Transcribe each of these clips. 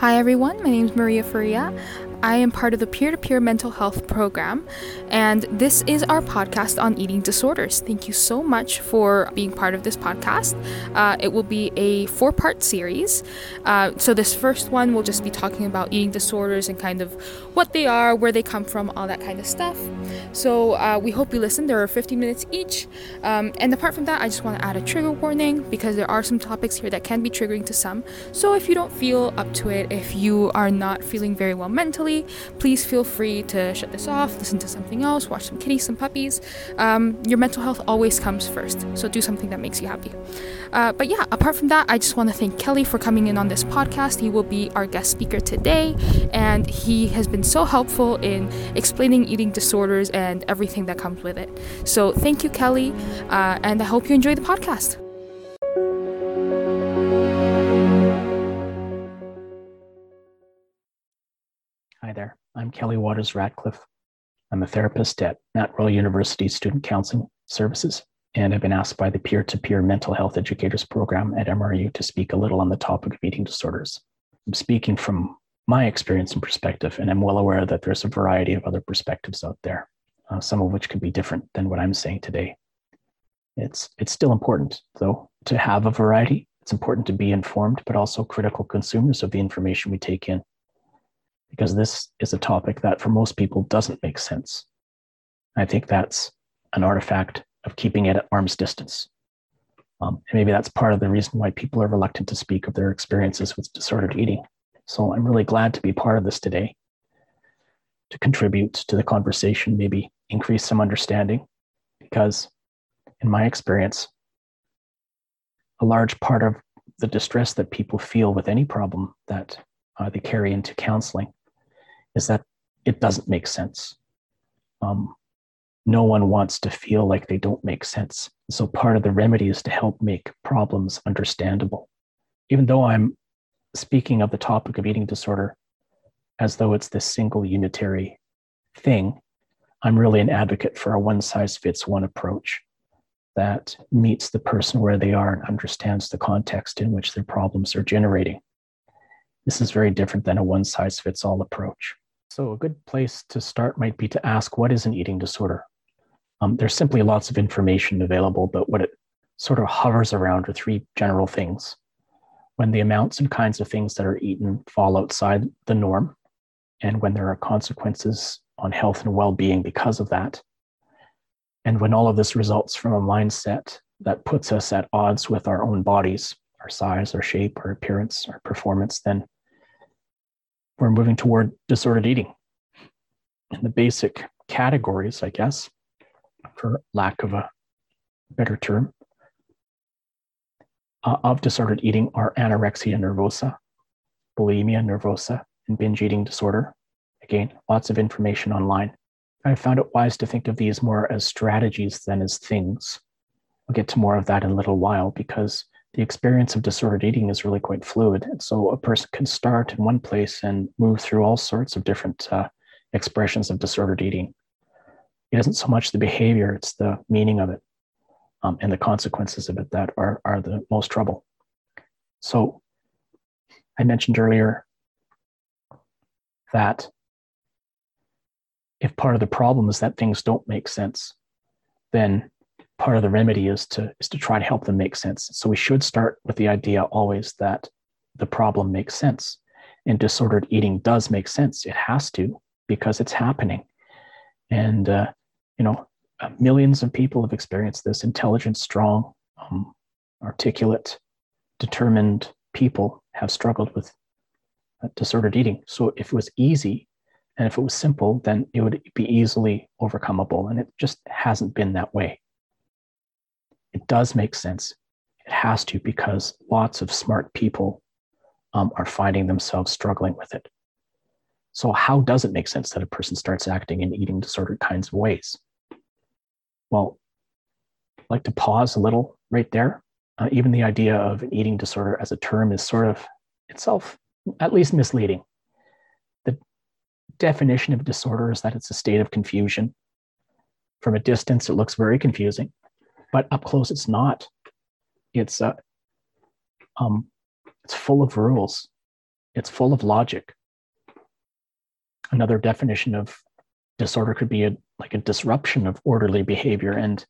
Hi everyone, my name is Maria Faria. I am part of the peer to peer mental health program, and this is our podcast on eating disorders. Thank you so much for being part of this podcast. Uh, it will be a four part series. Uh, so, this first one will just be talking about eating disorders and kind of what they are, where they come from, all that kind of stuff. So, uh, we hope you listen. There are 50 minutes each. Um, and apart from that, I just want to add a trigger warning because there are some topics here that can be triggering to some. So, if you don't feel up to it, if you are not feeling very well mentally, please feel free to shut this off, listen to something else, watch some kitties, some puppies. Um, your mental health always comes first, so do something that makes you happy. Uh, but yeah, apart from that, I just want to thank Kelly for coming in on this podcast. He will be our guest speaker today, and he has been so helpful in explaining eating disorders and everything that comes with it. So thank you, Kelly, uh, and I hope you enjoy the podcast. I'm Kelly Waters Radcliffe. I'm a therapist at Mount Royal University Student Counseling Services, and I've been asked by the peer to peer mental health educators program at MRU to speak a little on the topic of eating disorders. I'm speaking from my experience and perspective, and I'm well aware that there's a variety of other perspectives out there, uh, some of which could be different than what I'm saying today. It's, it's still important, though, to have a variety. It's important to be informed, but also critical consumers of the information we take in because this is a topic that for most people doesn't make sense. I think that's an artifact of keeping it at arm's distance. Um, and maybe that's part of the reason why people are reluctant to speak of their experiences with disordered eating. So I'm really glad to be part of this today to contribute to the conversation, maybe increase some understanding, because in my experience, a large part of the distress that people feel with any problem that uh, they carry into counseling is that it doesn't make sense. Um, no one wants to feel like they don't make sense. So part of the remedy is to help make problems understandable. Even though I'm speaking of the topic of eating disorder as though it's this single unitary thing, I'm really an advocate for a one size fits one approach that meets the person where they are and understands the context in which their problems are generating. This is very different than a one size fits all approach. So, a good place to start might be to ask what is an eating disorder? Um, there's simply lots of information available, but what it sort of hovers around are three general things. When the amounts and kinds of things that are eaten fall outside the norm, and when there are consequences on health and well being because of that, and when all of this results from a mindset that puts us at odds with our own bodies, our size, our shape, our appearance, our performance, then we're moving toward disordered eating. And the basic categories, I guess, for lack of a better term, uh, of disordered eating are anorexia nervosa, bulimia nervosa, and binge eating disorder. Again, lots of information online. I found it wise to think of these more as strategies than as things. I'll get to more of that in a little while because the experience of disordered eating is really quite fluid. And so a person can start in one place and move through all sorts of different uh, expressions of disordered eating. It isn't so much the behavior, it's the meaning of it um, and the consequences of it that are, are the most trouble. So I mentioned earlier that if part of the problem is that things don't make sense, then part of the remedy is to is to try to help them make sense. So we should start with the idea always that the problem makes sense. And disordered eating does make sense. It has to because it's happening. And uh, you know, uh, millions of people have experienced this. Intelligent, strong, um, articulate, determined people have struggled with uh, disordered eating. So if it was easy and if it was simple, then it would be easily overcomeable. And it just hasn't been that way does make sense. It has to because lots of smart people um, are finding themselves struggling with it. So, how does it make sense that a person starts acting in eating disordered kinds of ways? Well, I'd like to pause a little right there. Uh, even the idea of an eating disorder as a term is sort of itself at least misleading. The definition of disorder is that it's a state of confusion. From a distance, it looks very confusing but up close it's not. It's uh, um, it's full of rules. it's full of logic. Another definition of disorder could be a, like a disruption of orderly behavior. And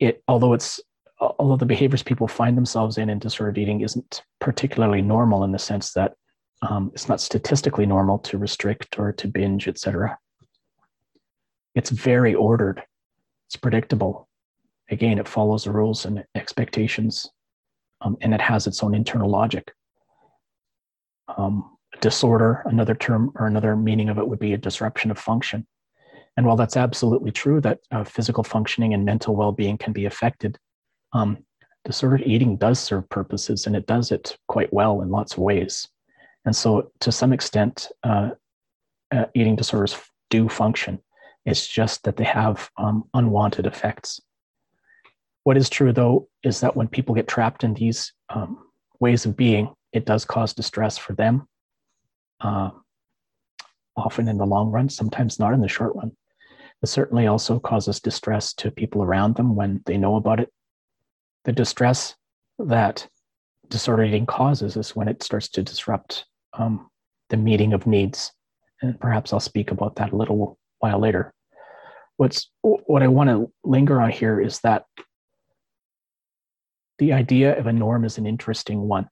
it, although it's, although the behaviors people find themselves in in disordered eating isn't particularly normal in the sense that um, it's not statistically normal to restrict or to binge, etc. It's very ordered. It's predictable. Again, it follows the rules and expectations, um, and it has its own internal logic. Um, disorder, another term or another meaning of it would be a disruption of function. And while that's absolutely true that uh, physical functioning and mental well being can be affected, um, disordered eating does serve purposes and it does it quite well in lots of ways. And so, to some extent, uh, uh, eating disorders do function. It's just that they have um, unwanted effects. What is true, though, is that when people get trapped in these um, ways of being, it does cause distress for them, uh, often in the long run, sometimes not in the short run. It certainly also causes distress to people around them when they know about it. The distress that disordered eating causes is when it starts to disrupt um, the meeting of needs. And perhaps I'll speak about that a little while later. What's what I want to linger on here is that the idea of a norm is an interesting one.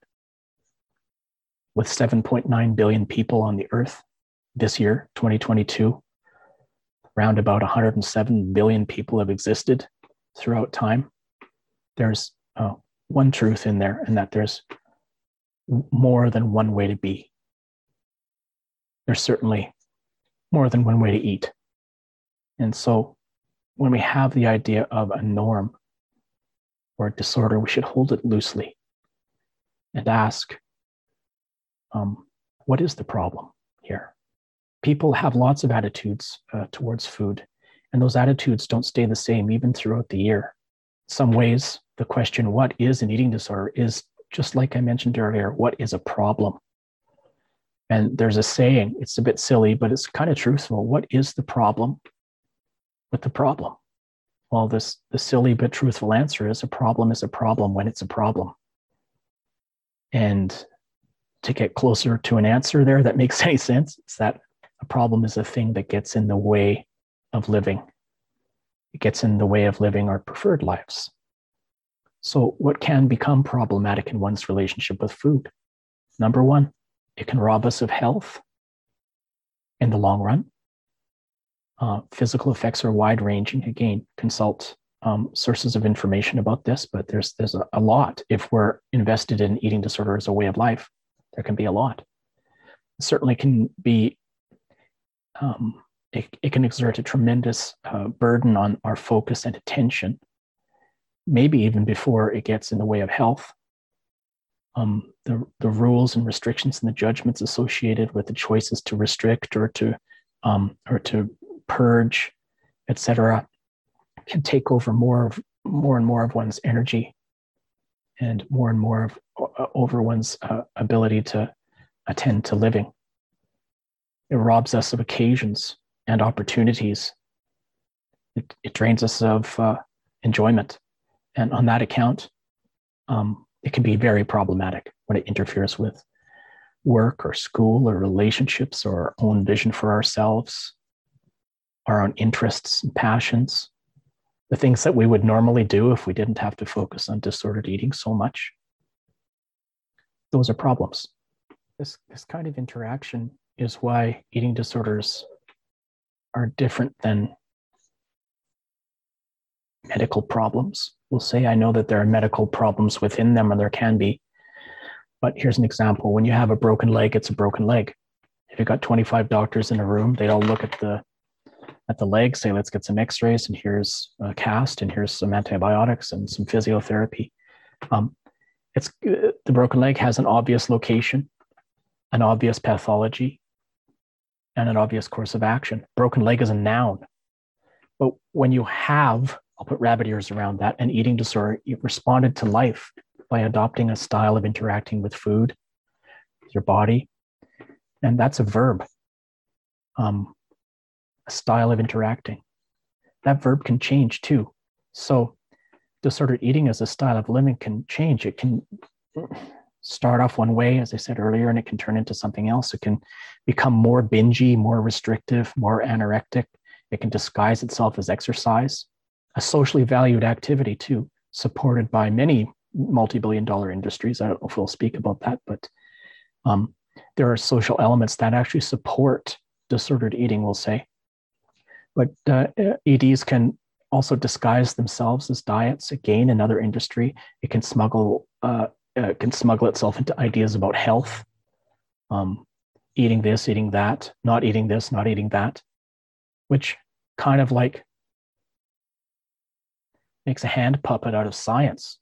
With 7.9 billion people on the earth this year, 2022, around about 107 billion people have existed throughout time. There's uh, one truth in there, and that there's more than one way to be. There's certainly more than one way to eat. And so when we have the idea of a norm or disorder, we should hold it loosely and ask, um, what is the problem here? People have lots of attitudes uh, towards food, and those attitudes don't stay the same even throughout the year. some ways, the question, what is an eating disorder, is just like I mentioned earlier, what is a problem? And there's a saying, it's a bit silly, but it's kind of truthful. What is the problem with the problem? Well, this the silly but truthful answer is a problem is a problem when it's a problem. And to get closer to an answer there that makes any sense, is that a problem is a thing that gets in the way of living. It gets in the way of living our preferred lives. So, what can become problematic in one's relationship with food? Number one, it can rob us of health in the long run. Uh, physical effects are wide ranging. Again, consult um, sources of information about this, but there's there's a, a, lot. If we're invested in eating disorder as a way of life, there can be a lot. It certainly can be. Um, it, it can exert a tremendous uh, burden on our focus and attention, maybe even before it gets in the way of health um, the, the rules and restrictions and the judgments associated with the choices to restrict or to um, or to purge, etc., can take over more of more and more of one's energy and more and more of uh, over one's uh, ability to attend to living. It robs us of occasions and opportunities. It, it drains us of uh, enjoyment, and on that account, um, it can be very problematic when it interferes with work or school or relationships or our own vision for ourselves, our own interests and passions, the things that we would normally do if we didn't have to focus on disordered eating so much. Those are problems. This, this kind of interaction is why eating disorders are different than medical problems We'll say, I know that there are medical problems within them, or there can be. But here's an example when you have a broken leg, it's a broken leg. If you've got 25 doctors in a room, they all look at the at the leg, say, let's get some x-rays, and here's a cast, and here's some antibiotics and some physiotherapy. Um, it's the broken leg has an obvious location, an obvious pathology, and an obvious course of action. Broken leg is a noun. But when you have I'll put rabbit ears around that, an eating disorder, you responded to life by adopting a style of interacting with food, your body. And that's a verb, um, a style of interacting. That verb can change too. So, disordered eating as a style of living can change. It can start off one way, as I said earlier, and it can turn into something else. It can become more bingy, more restrictive, more anorectic. It can disguise itself as exercise, a socially valued activity too, supported by many multi-billion dollar industries. I don't know if we'll speak about that, but um, there are social elements that actually support disordered eating, we'll say. But uh, EDs can also disguise themselves as diets. Again, another industry. It can smuggle uh, uh, can smuggle itself into ideas about health, um, eating this, eating that, not eating this, not eating that, which kind of like makes a hand puppet out of science.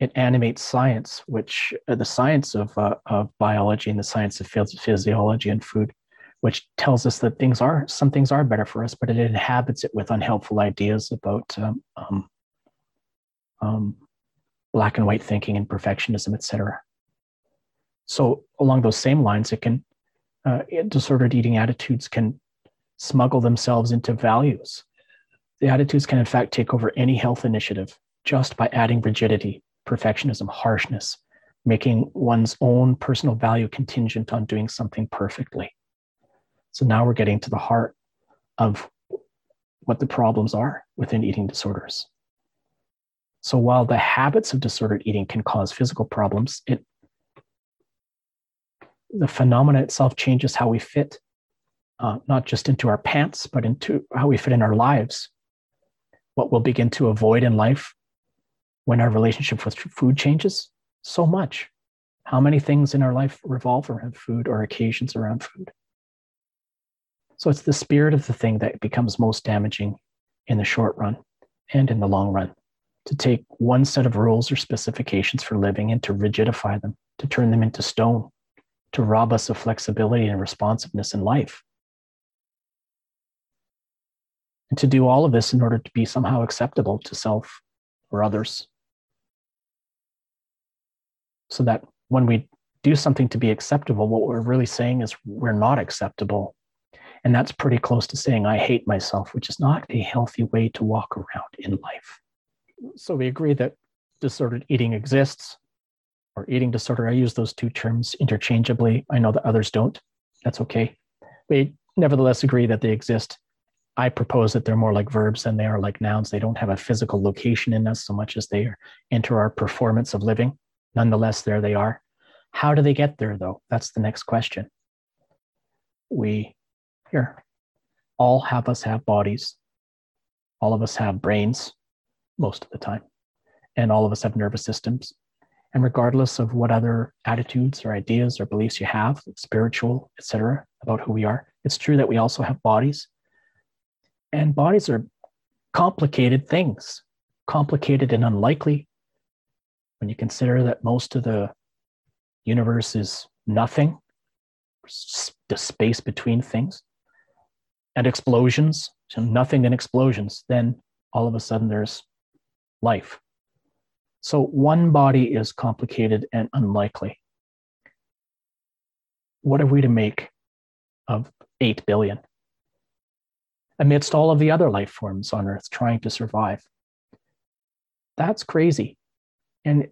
It animates science, which uh, the science of, uh, of biology and the science of physiology and food, which tells us that things are some things are better for us, but it inhabits it with unhelpful ideas about um, um, um black and white thinking and perfectionism, etc. So along those same lines, it can uh, disordered eating attitudes can smuggle themselves into values. The attitudes can in fact take over any health initiative just by adding rigidity, perfectionism, harshness, making one's own personal value contingent on doing something perfectly. So now we're getting to the heart of what the problems are within eating disorders. So while the habits of disordered eating can cause physical problems, it the phenomena itself changes how we fit, uh, not just into our pants, but into how we fit in our lives. What we'll begin to avoid in life when our relationship with food changes so much. How many things in our life revolve around food or occasions around food? So it's the spirit of the thing that becomes most damaging in the short run and in the long run to take one set of rules or specifications for living and to rigidify them, to turn them into stone, to rob us of flexibility and responsiveness in life. And to do all of this in order to be somehow acceptable to self or others. So that when we do something to be acceptable, what we're really saying is we're not acceptable. And that's pretty close to saying, I hate myself, which is not a healthy way to walk around in life so we agree that disordered eating exists or eating disorder. I use those two terms interchangeably. I know that others don't. That's okay. We nevertheless agree that they exist. I propose that they're more like verbs than they are like nouns. They don't have a physical location in us so much as they enter our performance of living. Nonetheless, there they are. How do they get there, though? That's the next question. We, here, all have us have bodies. All of us have brains most of the time. And all of us have nervous systems. And regardless of what other attitudes or ideas or beliefs you have, spiritual, etc., about who we are, it's true that we also have bodies. And bodies are complicated things, complicated and unlikely. When you consider that most of the universe is nothing, the space between things, and explosions, so nothing and explosions, then all of a sudden there's life. So one body is complicated and unlikely. What are we to make of 8 billion? Amidst all of the other life forms on Earth trying to survive. That's crazy. And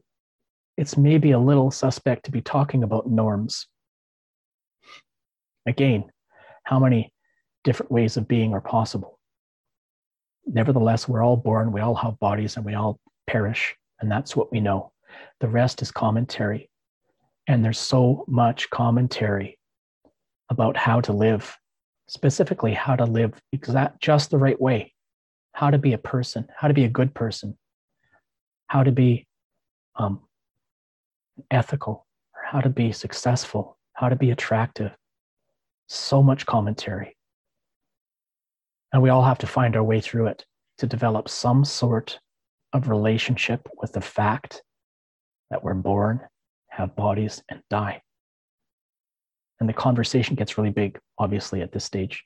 it's maybe a little suspect to be talking about norms. Again, how many different ways of being are possible? Nevertheless, we're all born, we all have bodies, and we all perish. And that's what we know. The rest is commentary. And there's so much commentary about how to live, specifically how to live exact just the right way, how to be a person, how to be a good person, how to be um, ethical, or how to be successful, how to be attractive. So much commentary. And we all have to find our way through it to develop some sort of relationship with the fact that we're born, have bodies, and die. And the conversation gets really big, obviously, at this stage.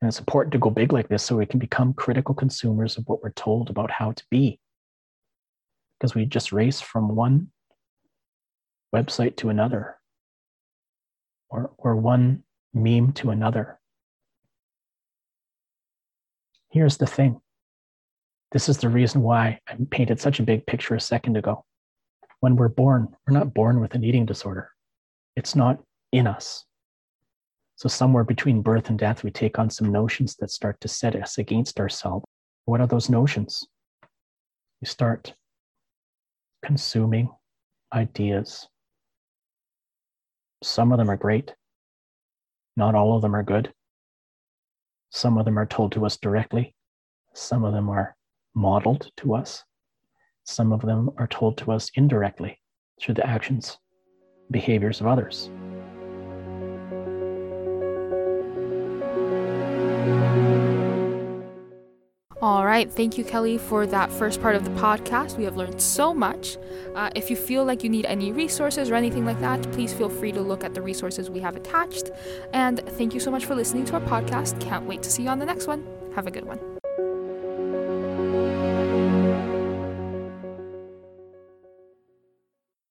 And it's important to go big like this so we can become critical consumers of what we're told about how to be. Because we just race from one website to another, or, or one meme to another, Here's the thing this is the reason why I painted such a big picture a second ago. when we're born, we're not born with an eating disorder. It's not in us. So, somewhere between birth and death, we take on some notions that start to set us against ourselves. What are those notions? We start consuming ideas. Some of them are great, not all of them are good. Some of them are told to us directly, some of them are modeled to us, some of them are told to us indirectly through the actions, behaviors of others. All right. Thank you, Kelly, for that first part of the podcast. We have learned so much. Uh, if you feel like you need any resources or anything like that, please feel free to look at the resources we have attached. And thank you so much for listening to our podcast. Can't wait to see you on the next one. Have a good one.